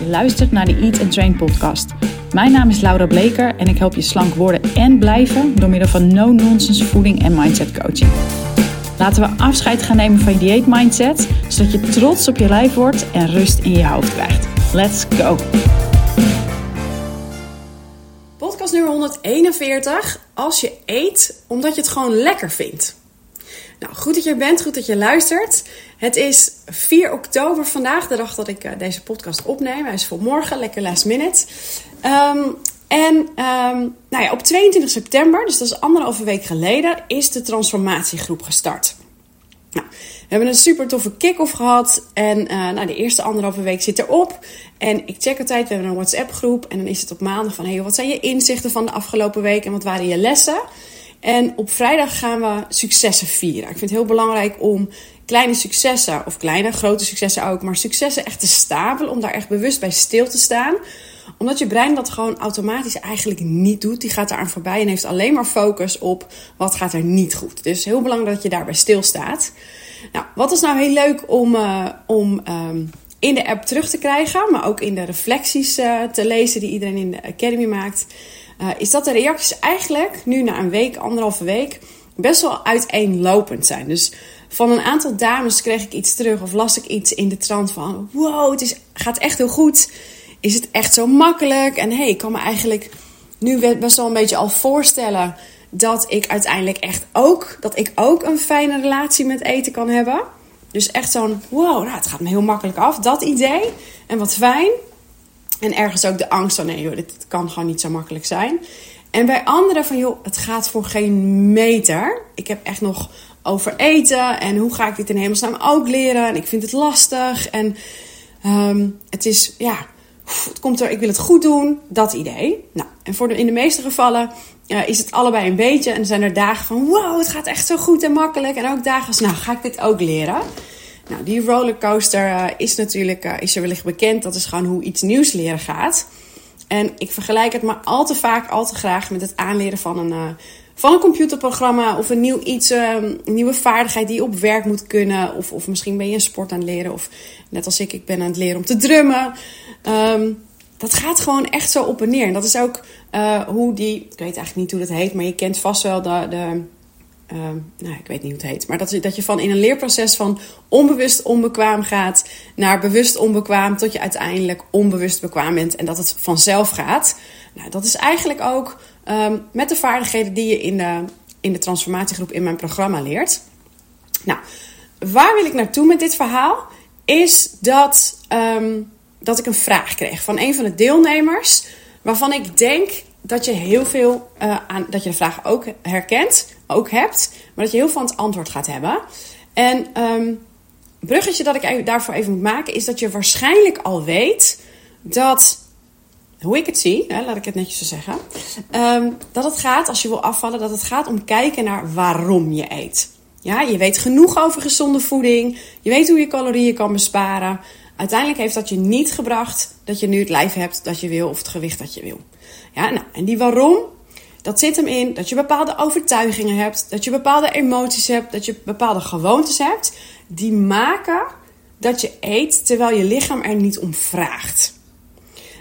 Je luistert naar de Eat and Train podcast. Mijn naam is Laura Bleker en ik help je slank worden en blijven door middel van no-nonsense voeding en mindset coaching. Laten we afscheid gaan nemen van je dieet mindset, zodat je trots op je lijf wordt en rust in je hoofd krijgt. Let's go! Podcast nummer 141. Als je eet omdat je het gewoon lekker vindt. Nou, goed dat je er bent, goed dat je luistert. Het is 4 oktober vandaag, de dag dat ik uh, deze podcast opneem. Hij is voor morgen, lekker last minute. Um, en um, nou ja, op 22 september, dus dat is anderhalve week geleden, is de transformatiegroep gestart. Nou, we hebben een super toffe kick-off gehad. En uh, nou, de eerste anderhalve week zit erop. En ik check altijd, we hebben een WhatsApp groep. En dan is het op maandag van, hey, wat zijn je inzichten van de afgelopen week? En wat waren je lessen? En op vrijdag gaan we successen vieren. Ik vind het heel belangrijk om kleine successen, of kleine, grote successen ook, maar successen echt te stapelen. Om daar echt bewust bij stil te staan omdat je brein dat gewoon automatisch eigenlijk niet doet. Die gaat daar aan voorbij en heeft alleen maar focus op wat gaat er niet goed. Dus heel belangrijk dat je daarbij stilstaat. Nou, wat is nou heel leuk om, uh, om um, in de app terug te krijgen, maar ook in de reflecties uh, te lezen die iedereen in de Academy maakt. Uh, is dat de reacties eigenlijk nu na een week, anderhalve week, best wel uiteenlopend zijn. Dus van een aantal dames kreeg ik iets terug of las ik iets in de trant van: wow, het is, gaat echt heel goed. Is het echt zo makkelijk? En hey, ik kan me eigenlijk nu best wel een beetje al voorstellen dat ik uiteindelijk echt ook, dat ik ook een fijne relatie met eten kan hebben. Dus echt zo'n, wow, nou, het gaat me heel makkelijk af. Dat idee. En wat fijn. En ergens ook de angst van, nee joh, dit kan gewoon niet zo makkelijk zijn. En bij anderen van, joh, het gaat voor geen meter. Ik heb echt nog over eten en hoe ga ik dit in hemelsnaam ook leren. En ik vind het lastig. En um, het is, ja, het komt er, ik wil het goed doen, dat idee. Nou, en voor de, in de meeste gevallen uh, is het allebei een beetje. En zijn er dagen van, wow, het gaat echt zo goed en makkelijk. En ook dagen als, nou, ga ik dit ook leren? Nou, die rollercoaster uh, is natuurlijk, uh, is er wellicht bekend. Dat is gewoon hoe iets nieuws leren gaat. En ik vergelijk het maar al te vaak, al te graag met het aanleren van een, van een computerprogramma of een nieuw iets, een nieuwe vaardigheid die je op werk moet kunnen. Of, of misschien ben je een sport aan het leren. Of net als ik, ik ben aan het leren om te drummen. Um, dat gaat gewoon echt zo op en neer. En dat is ook hoe die, ik weet eigenlijk niet hoe dat heet, maar je kent vast wel de, de uh, nou, ik weet niet hoe het heet, maar dat, dat je van in een leerproces van onbewust onbekwaam gaat naar bewust onbekwaam tot je uiteindelijk onbewust bekwaam bent en dat het vanzelf gaat. Nou, dat is eigenlijk ook um, met de vaardigheden die je in de, in de transformatiegroep in mijn programma leert. Nou, waar wil ik naartoe met dit verhaal? Is dat um, dat ik een vraag kreeg van een van de deelnemers. Waarvan ik denk dat je heel veel uh, aan. dat je de vraag ook herkent, ook hebt. Maar dat je heel aan het antwoord gaat hebben. En um, bruggetje dat ik daarvoor even moet maken is dat je waarschijnlijk al weet dat. Hoe ik het zie, hè, laat ik het netjes zo zeggen. Um, dat het gaat, als je wil afvallen, dat het gaat om kijken naar waarom je eet. Ja, je weet genoeg over gezonde voeding. Je weet hoe je calorieën kan besparen. Uiteindelijk heeft dat je niet gebracht dat je nu het lijf hebt dat je wil of het gewicht dat je wil. Ja, nou, en die waarom, dat zit hem in dat je bepaalde overtuigingen hebt, dat je bepaalde emoties hebt, dat je bepaalde gewoontes hebt, die maken dat je eet terwijl je lichaam er niet om vraagt.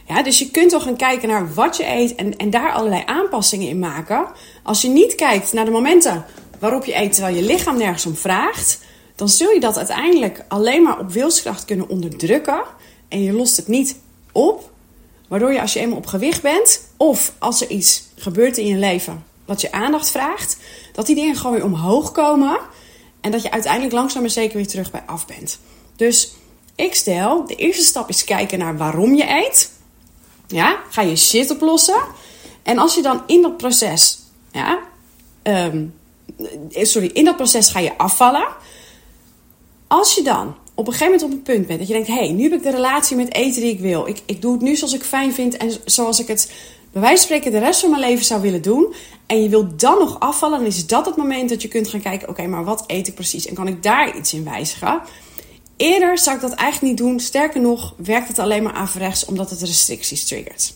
Ja, dus je kunt toch gaan kijken naar wat je eet en, en daar allerlei aanpassingen in maken. Als je niet kijkt naar de momenten waarop je eet terwijl je lichaam nergens om vraagt, dan zul je dat uiteindelijk alleen maar op wilskracht kunnen onderdrukken. En je lost het niet op. Waardoor je als je eenmaal op gewicht bent, of als er iets gebeurt in je leven wat je aandacht vraagt, dat die dingen gewoon weer omhoog komen. En dat je uiteindelijk langzaam maar zeker weer terug bij af bent. Dus ik stel, de eerste stap is kijken naar waarom je eet. Ja, ga je shit oplossen. En als je dan in dat proces, ja, um, sorry, in dat proces ga je afvallen. Als je dan op een gegeven moment op een punt bent dat je denkt: hé, hey, nu heb ik de relatie met eten die ik wil. Ik, ik doe het nu zoals ik fijn vind en zoals ik het bij wijze van spreken de rest van mijn leven zou willen doen. En je wilt dan nog afvallen, dan is dat het moment dat je kunt gaan kijken: oké, maar wat eet ik precies en kan ik daar iets in wijzigen? Eerder zou ik dat eigenlijk niet doen. Sterker nog, werkt het alleen maar averechts omdat het restricties triggert.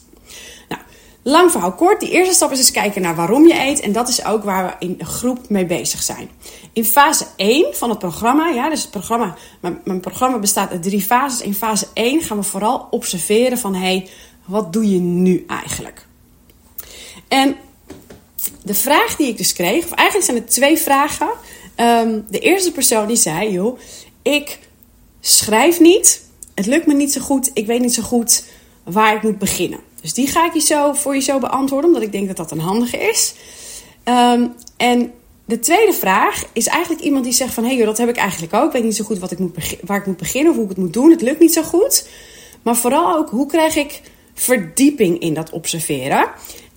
Lang verhaal kort. Die eerste stap is eens kijken naar waarom je eet. En dat is ook waar we in groep mee bezig zijn. In fase 1 van het programma, ja, dus het programma, mijn, mijn programma bestaat uit drie fases. In fase 1 gaan we vooral observeren van, hé, hey, wat doe je nu eigenlijk? En de vraag die ik dus kreeg, of eigenlijk zijn het twee vragen. Ehm, de eerste persoon die zei, joh, ik schrijf niet, het lukt me niet zo goed, ik weet niet zo goed waar ik moet beginnen. Dus die ga ik je zo, voor je zo beantwoorden, omdat ik denk dat dat een handige is. Ehm, en de tweede vraag is eigenlijk iemand die zegt van... hey dat heb ik eigenlijk ook. Ik weet niet zo goed wat ik moet waar ik moet beginnen of hoe ik het moet doen. Het lukt niet zo goed. Maar vooral ook, hoe krijg ik verdieping in dat observeren?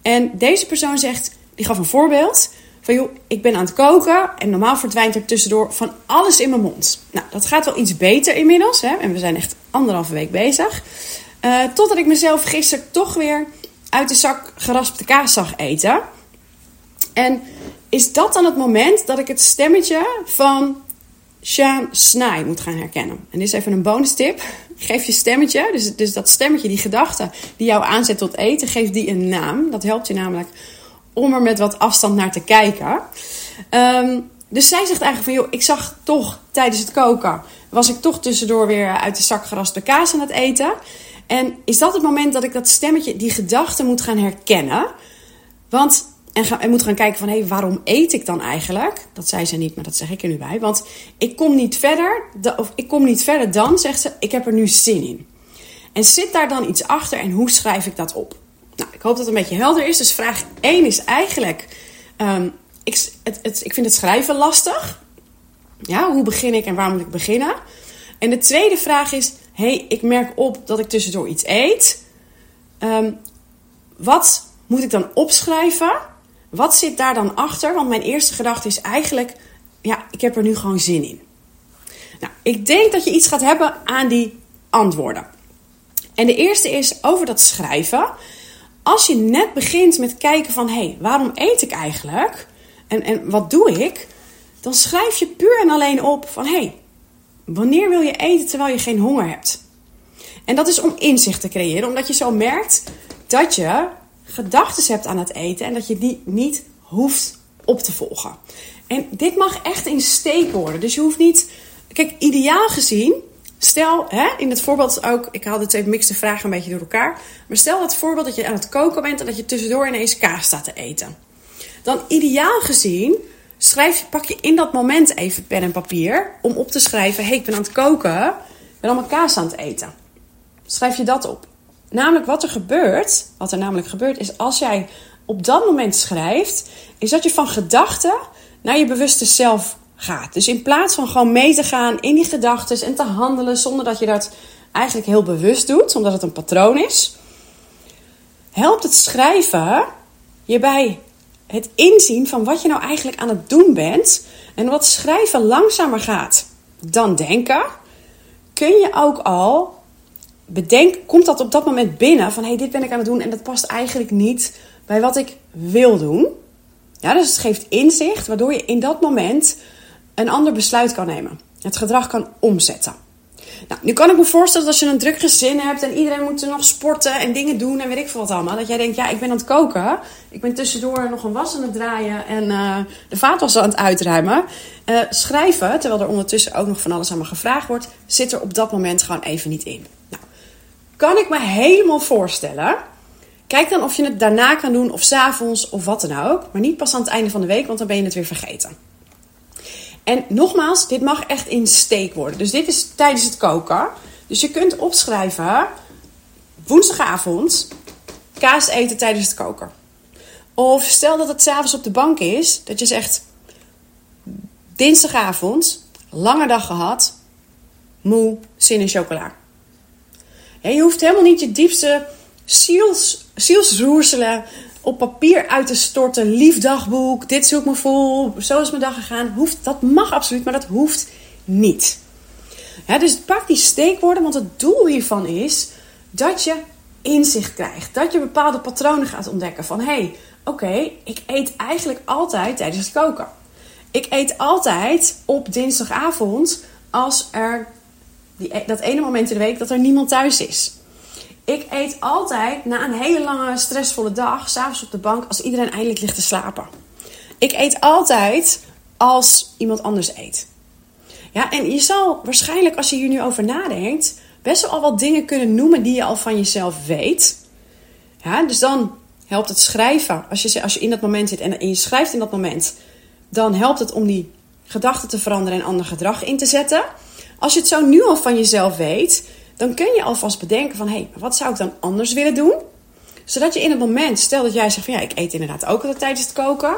En deze persoon zegt, die gaf een voorbeeld... van joh, ik ben aan het koken... en normaal verdwijnt er tussendoor van alles in mijn mond. Nou, dat gaat wel iets beter inmiddels. Hè? En we zijn echt anderhalve week bezig. Uh, totdat ik mezelf gisteren toch weer uit de zak geraspte kaas zag eten. En is dat dan het moment dat ik het stemmetje van Sean Snij moet gaan herkennen? En dit is even een bonus tip. Geef je stemmetje, dus, dus dat stemmetje, die gedachte die jou aanzet tot eten, geef die een naam. Dat helpt je namelijk om er met wat afstand naar te kijken. Um, dus zij zegt eigenlijk van, joh, ik zag toch tijdens het koken, was ik toch tussendoor weer uit de zak geraspte kaas aan het eten. En is dat het moment dat ik dat stemmetje, die gedachte moet gaan herkennen? Want, en, ga, en moet gaan kijken van, hé, hey, waarom eet ik dan eigenlijk? Dat zei ze niet, maar dat zeg ik er nu bij. Want ik kom niet verder, of ik kom niet verder dan, zegt ze, ik heb er nu zin in. En zit daar dan iets achter en hoe schrijf ik dat op? Nou, ik hoop dat het een beetje helder is. Dus vraag 1 is eigenlijk, um, ik, het, ik vind het schrijven lastig. Ja, hoe begin ik en waar moet ik beginnen? En de tweede vraag is, hey, ik merk op dat ik tussendoor iets eet. Ehm, wat moet ik dan opschrijven? Wat zit daar dan achter? Want mijn eerste gedachte is eigenlijk, ja, ik heb er nu gewoon zin in. Nou, ik denk dat je iets gaat hebben aan die antwoorden. En de eerste is over dat schrijven. Als je net begint met kijken van, hé, hey, waarom eet ik eigenlijk? En, en wat doe ik? Dan schrijf je puur en alleen op van, hé, hey, Wanneer wil je eten terwijl je geen honger hebt? En dat is om inzicht te creëren, omdat je zo merkt dat je gedachten hebt aan het eten en dat je die niet hoeft op te volgen. En dit mag echt in steek worden. Dus je hoeft niet. Kijk, ideaal gezien, stel hè, in het voorbeeld ook, ik haal de twee mixte vragen een beetje door elkaar. Maar stel het voorbeeld dat je aan het koken bent en dat je tussendoor ineens kaas staat te eten. Dan ideaal gezien schrijf, pak je in dat moment even pen en papier om op te schrijven: hé, hey, ik ben aan het koken, ik ben allemaal kaas aan het eten. Schrijf je dat op. Namelijk wat er gebeurt, wat er namelijk gebeurt, is als jij op dat moment schrijft, is dat je van gedachten naar je bewuste zelf gaat. Dus in plaats van gewoon mee te gaan in die gedachten en te handelen zonder dat je dat eigenlijk heel bewust doet, omdat het een patroon is, helpt het schrijven je bij het inzien van wat je nou eigenlijk aan het doen bent en wat schrijven langzamer gaat dan denken, kun je ook al bedenken, komt dat op dat moment binnen van hé, hey, dit ben ik aan het doen en dat past eigenlijk niet bij wat ik wil doen. Ja, dus het geeft inzicht waardoor je in dat moment een ander besluit kan nemen. Het gedrag kan omzetten. Nou, nu kan ik me voorstellen dat als je een druk gezin hebt en iedereen moet er nog sporten en dingen doen en weet ik veel wat allemaal. Dat jij denkt, ja, ik ben aan het koken. Ik ben tussendoor nog een was aan het draaien en uh, de vaatwas aan het uitruimen. Uh, schrijven, terwijl er ondertussen ook nog van alles aan me gevraagd wordt, zit er op dat moment gewoon even niet in. Nou, kan ik me helemaal voorstellen. Kijk dan of je het daarna kan doen of s'avonds of wat dan ook. Maar niet pas aan het einde van de week, want dan ben je het weer vergeten. En nogmaals, dit mag echt in steek worden. Dus dit is tijdens het koken. Dus je kunt opschrijven woensdagavond kaas eten tijdens het koken. Of stel dat het s'avonds op de bank is, dat je zegt dinsdagavond, lange dag gehad, moe, zin in chocola. je hoeft helemaal niet je diepste ziels, zielsroerselen op papier uit te storten. Lief dagboek, dit zoek me vol, zo is mijn dag gegaan. Hoeft, dat mag absoluut, maar dat hoeft niet. dus pak die steekwoorden, want het doel hiervan is dat je inzicht krijgt. Dat je bepaalde patronen gaat ontdekken. Van hey, oké, ik eet eigenlijk altijd tijdens het koken. Ik eet altijd op dinsdagavond als er die, dat ene moment in de week dat er niemand thuis is. Ik eet altijd na een hele lange stressvolle dag, s'avonds op de bank, als iedereen eindelijk ligt te slapen. Ik eet altijd als iemand anders eet. Ja, en je zal waarschijnlijk, als je hier nu over nadenkt, best wel wat dingen kunnen noemen die je al van jezelf weet. Ja, dus dan helpt het schrijven. Als je, als je in dat moment zit en je schrijft in dat moment, dan helpt het om die gedachten te veranderen en ander gedrag in te zetten. Als je het zo nu al van jezelf weet, dan kun je alvast bedenken van... hé, hey, wat zou ik dan anders willen doen? Zodat je in het moment, stel dat jij zegt van... ja, ik eet inderdaad ook altijd tijdens het koken.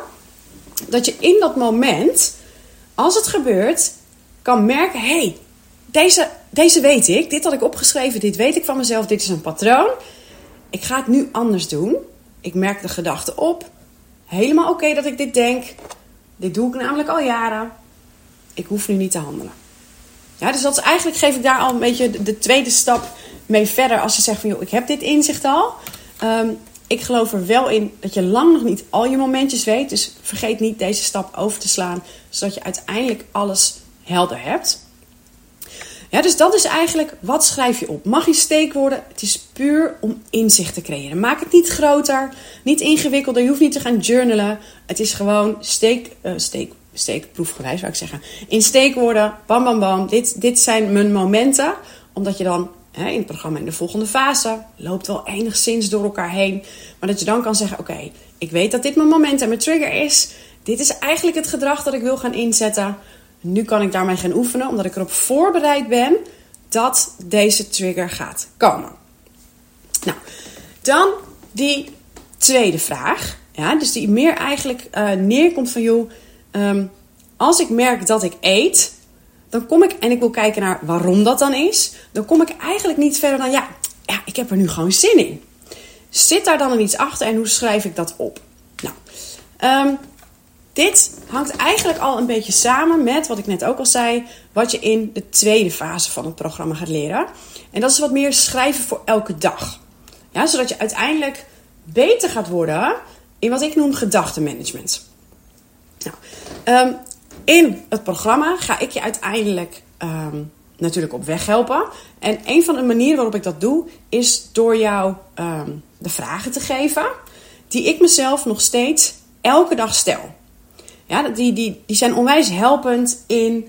Dat je in dat moment, als het gebeurt, kan merken... hé, hey, deze, deze weet ik, dit had ik opgeschreven, dit weet ik van mezelf, dit is een patroon. Ik ga het nu anders doen. Ik merk de gedachte op. Helemaal oké dat ik dit denk. Dit doe ik namelijk al jaren. Ik hoef nu niet te handelen. Ja, dus dat is eigenlijk geef ik daar al een beetje de, tweede stap mee verder. Als je zegt van joh, ik heb dit inzicht al. Ehm, ik geloof er wel in dat je lang nog niet al je momentjes weet. Dus vergeet niet deze stap over te slaan. Zodat je uiteindelijk alles helder hebt. Ja, dus dat is eigenlijk wat schrijf je op. Mag je steekwoorden? Het is puur om inzicht te creëren. Maak het niet groter, niet ingewikkelder. Je hoeft niet te gaan journalen. Het is gewoon steek, uh, steek, steekproefgewijs zou ik zeggen. In steekwoorden, bam bam bam. Dit, dit zijn mijn momenten. Omdat je dan hè, in het programma in de volgende fase loopt wel enigszins door elkaar heen. Maar dat je dan kan zeggen: Oké, ik weet dat dit mijn moment en mijn trigger is. Dit is eigenlijk het gedrag dat ik wil gaan inzetten. Nu kan ik daarmee gaan oefenen, omdat ik erop voorbereid ben dat deze trigger gaat komen. Nou, dan die tweede vraag. Ja, dus die meer eigenlijk uh, neerkomt van, joh, Ehm, als ik merk dat ik eet, dan kom ik en ik wil kijken naar waarom dat dan is. Dan kom ik eigenlijk niet verder dan ja, ja ik heb er nu gewoon zin in. Zit daar dan iets achter en hoe schrijf ik dat op? Nou, ehm, dit hangt eigenlijk al een beetje samen met wat ik net ook al zei, wat je in de tweede fase van het programma gaat leren. En dat is wat meer schrijven voor elke dag. Ja, zodat je uiteindelijk beter gaat worden in wat ik noem gedachtenmanagement. Nou, ehm, in het programma ga ik je uiteindelijk ehm, natuurlijk op weg helpen. En een van de manieren waarop ik dat doe, is door jou ehm, de vragen te geven die ik mezelf nog steeds elke dag stel. Ja, die, die, die zijn onwijs helpend in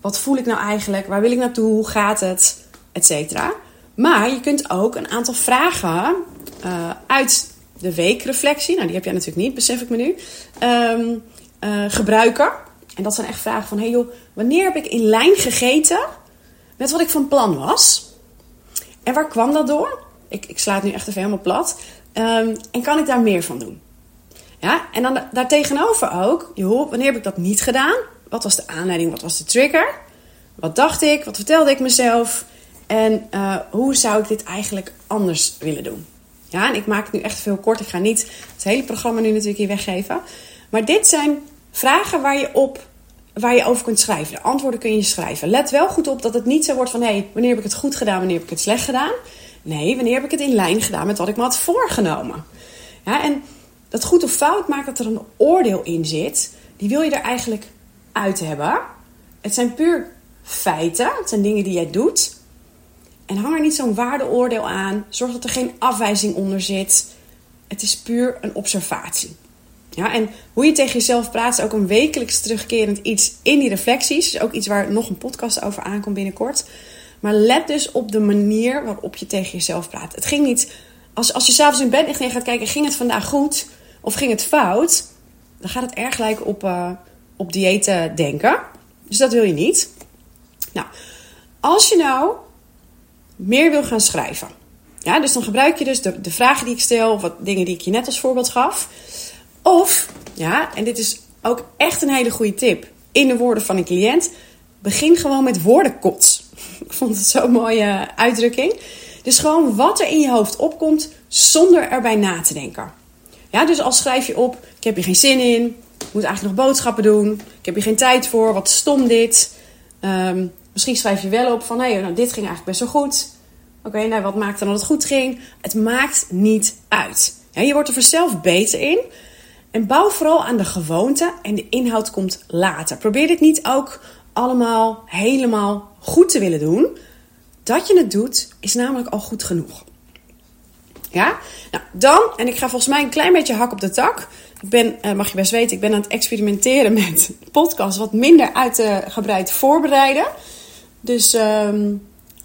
wat voel ik nou eigenlijk, waar wil ik naartoe, hoe gaat het, et cetera. Maar je kunt ook een aantal vragen uh, uit de weekreflectie, nou die heb jij natuurlijk niet, besef ik me nu, uh, gebruiken. En dat zijn echt vragen van: hey joh, wanneer heb ik in lijn gegeten met wat ik van plan was? En waar kwam dat door? Ik, ik sla nu echt even helemaal plat. Um, en kan ik daar meer van doen? Ja, en dan daartegenover ook, joh, wanneer heb ik dat niet gedaan? Wat was de aanleiding? Wat was de trigger? Wat dacht ik? Wat vertelde ik mezelf? En uh, hoe zou ik dit eigenlijk anders willen doen? Ja, en ik maak het nu echt veel kort. Ik ga niet het hele programma nu natuurlijk hier weggeven. Maar dit zijn vragen waar je, op, waar je over kunt schrijven. De antwoorden kun je schrijven. Let wel goed op dat het niet zo wordt van... hé, hey, wanneer heb ik het goed gedaan, wanneer heb ik het slecht gedaan? Nee, wanneer heb ik het in lijn gedaan met wat ik me had voorgenomen? Ja, en dat goed of fout maakt dat er een oordeel in zit. Die wil je er eigenlijk uit hebben. Het zijn puur feiten. Het zijn dingen die jij doet. En hang er niet zo'n waardeoordeel aan. Zorg dat er geen afwijzing onder zit. Het is puur een observatie. Ja, en hoe je tegen jezelf praat is ook een wekelijks terugkerend iets in die reflecties. is ook iets waar nog een podcast over aankomt binnenkort. Maar let dus op de manier waarop je tegen jezelf praat. Het ging niet, als, als je s'avonds in bed ligt en gaat kijken, ging het vandaag goed of ging het fout? Dan gaat het erg lijken op, uh, op diëten denken. Dus dat wil je niet. Nou, als je nou meer wil gaan schrijven. Ja, dus dan gebruik je dus de, de vragen die ik stel, of wat dingen die ik je net als voorbeeld gaf. Of, ja, en dit is ook echt een hele goede tip. In de woorden van een cliënt, begin gewoon met woordenkots. Ik vond het zo'n mooie uitdrukking. Dus gewoon wat er in je hoofd opkomt zonder erbij na te denken. Ja, dus als schrijf je op, ik heb hier geen zin in, ik moet eigenlijk nog boodschappen doen, ik heb hier geen tijd voor, wat stom dit. Um, misschien schrijf je wel op van, hé, nou, dit ging eigenlijk best wel goed. Oké, nou wat maakt dan dat het goed ging? Het maakt niet uit. Ja, je wordt er vanzelf beter in. En bouw vooral aan de gewoonte en de inhoud komt later. Probeer dit niet ook allemaal helemaal goed te willen doen. Dat je het doet is namelijk al goed genoeg. Ja? Nou, dan, en ik ga volgens mij een klein beetje hak op de tak. Ik ben, uh, mag je best weten, ik ben aan het experimenteren met podcast wat minder uitgebreid voorbereiden. Dus um,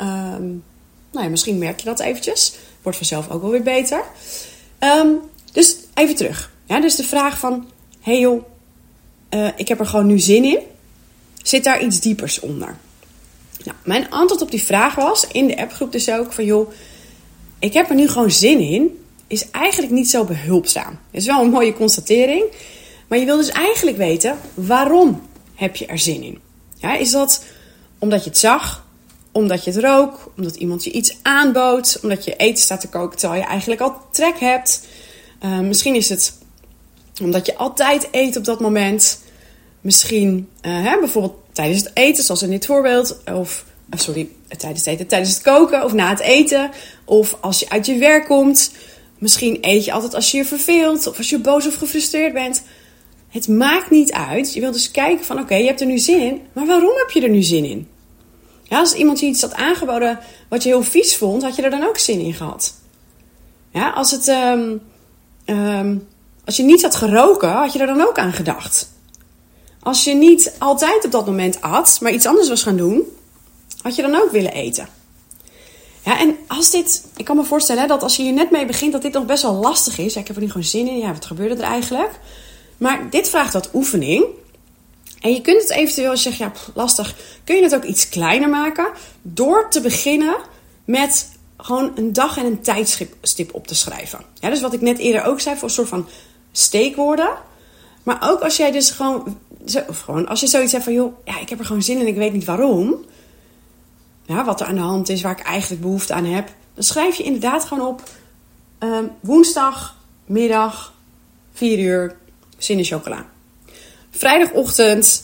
um, nou ja, misschien merk je dat eventjes. Wordt vanzelf ook wel weer beter. Um, dus even terug. Dus de vraag van, hey joh, uh, ik heb er gewoon nu zin in. Zit daar iets diepers onder? Nou, mijn antwoord op die vraag was, in de appgroep dus ook, van joh, ik heb er nu gewoon zin in, is eigenlijk niet zo behulpzaam. Is wel een mooie constatering, maar je wil dus eigenlijk weten, waarom heb je er zin in? Is dat omdat je het zag, omdat je het rook, omdat iemand je iets aanbood, omdat je eten staat te koken terwijl je eigenlijk al trek hebt. Uh, misschien is het omdat je altijd eet op dat moment. Misschien uh, hè, bijvoorbeeld tijdens het eten, zoals in dit voorbeeld. Of, uh, sorry, tijdens het eten, tijdens het koken of na het eten. Of als je uit je werk komt. Misschien eet je altijd als je je verveelt. Of als je boos of gefrustreerd bent. Het maakt niet uit. Je wilt dus kijken van oké, je hebt er nu zin in. Maar waarom heb je er nu zin in? Ja, als iemand je iets had aangeboden wat je heel vies vond, had je er dan ook zin in gehad. Ja, als, het, um, um, als je niet had geroken, had je er dan ook aan gedacht. Als je niet altijd op dat moment at, maar iets anders was gaan doen, had je dan ook willen eten. Ja, en als dit, ik kan me voorstellen dat als je hier net mee begint, dat dit nog best wel lastig is. Ik heb er nu gewoon zin in. Ja, wat gebeurde er eigenlijk? Maar dit vraagt wat oefening. En je kunt het eventueel, als je zegt, ja, lastig, kun je het ook iets kleiner maken. Door te beginnen met gewoon een dag en een tijdstip op te schrijven. Ja, dus wat ik net eerder ook zei, voor een soort van steekwoorden. Maar ook als jij dus gewoon, of gewoon als je zoiets hebt van, joh, ja, ik heb er gewoon zin in en ik weet niet waarom. Ja, wat er aan de hand is, waar ik eigenlijk behoefte aan heb. Dan schrijf je inderdaad gewoon op um, woensdag, middag, 4 uur, zin in chocola. Vrijdagochtend,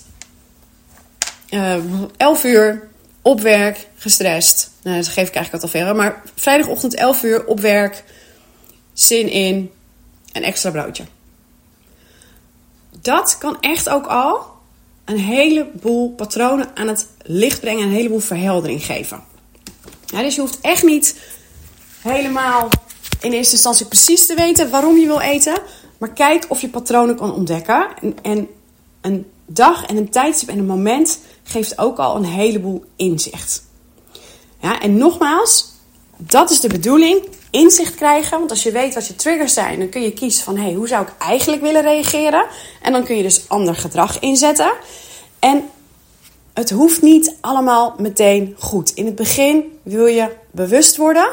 uh, ehm, 11 uur, op werk, gestrest. Nou, dat geef ik eigenlijk al verder. Maar vrijdagochtend 11 uur, op werk, zin in, een extra broodje. Dat kan echt ook al een heleboel patronen aan het licht brengen en een heleboel verheldering geven. Ja, dus je hoeft echt niet helemaal in eerste instantie precies te weten waarom je wil eten. Maar kijk of je patronen kan ontdekken. En, en een dag en een tijdstip en een moment geeft ook al een heleboel inzicht. Ja, en nogmaals, dat is de bedoeling. Inzicht krijgen. Want als je weet wat je triggers zijn, dan kun je kiezen van hey, hoe zou ik eigenlijk willen reageren. En dan kun je dus ander gedrag inzetten. En het hoeft niet allemaal meteen goed. In het begin wil je bewust worden.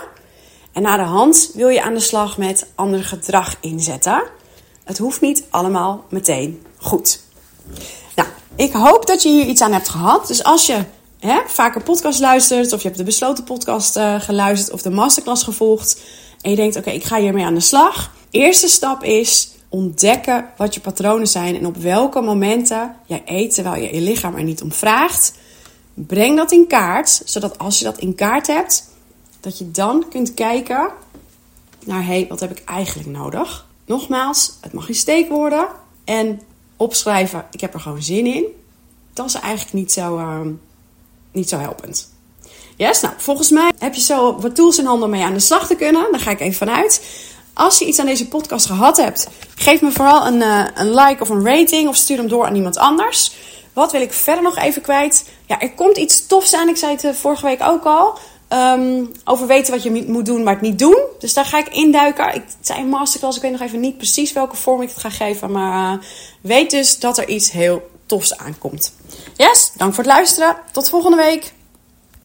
En na de hand wil je aan de slag met ander gedrag inzetten. Het hoeft niet allemaal meteen goed. Nou, ik hoop dat je hier iets aan hebt gehad. Dus als je hè, vaker podcast luistert, of je hebt de besloten podcast uh, geluisterd of de masterclass gevolgd. En je denkt, oké, ik ga hiermee aan de slag. Eerste stap is ontdekken wat je patronen zijn en op welke momenten jij eet terwijl je je lichaam er niet om vraagt. Breng dat in kaart, zodat als je dat in kaart hebt, dat je dan kunt kijken naar hé, hey, wat heb ik eigenlijk nodig? Nogmaals, het mag je steekwoorden en opschrijven, ik heb er gewoon zin in. Dat is eigenlijk niet zo, uh, niet zo helpend. Yes, nou, volgens mij heb je zo wat tools in handen om mee aan de slag te kunnen. Daar ga ik even vanuit. Als je iets aan deze podcast gehad hebt, geef me vooral een, uh, een like of een rating of stuur hem door aan iemand anders. Wat wil ik verder nog even kwijt? Ja, er komt iets tofs aan. Ik zei het uh, vorige week ook al. Um, over weten wat je moet doen, maar het niet doen. Dus daar ga ik induiken. Ik zei masterclass. Ik weet nog even niet precies welke vorm ik het ga geven. Maar uh, weet dus dat er iets heel tofs aankomt. Yes, dank voor het luisteren. Tot volgende week.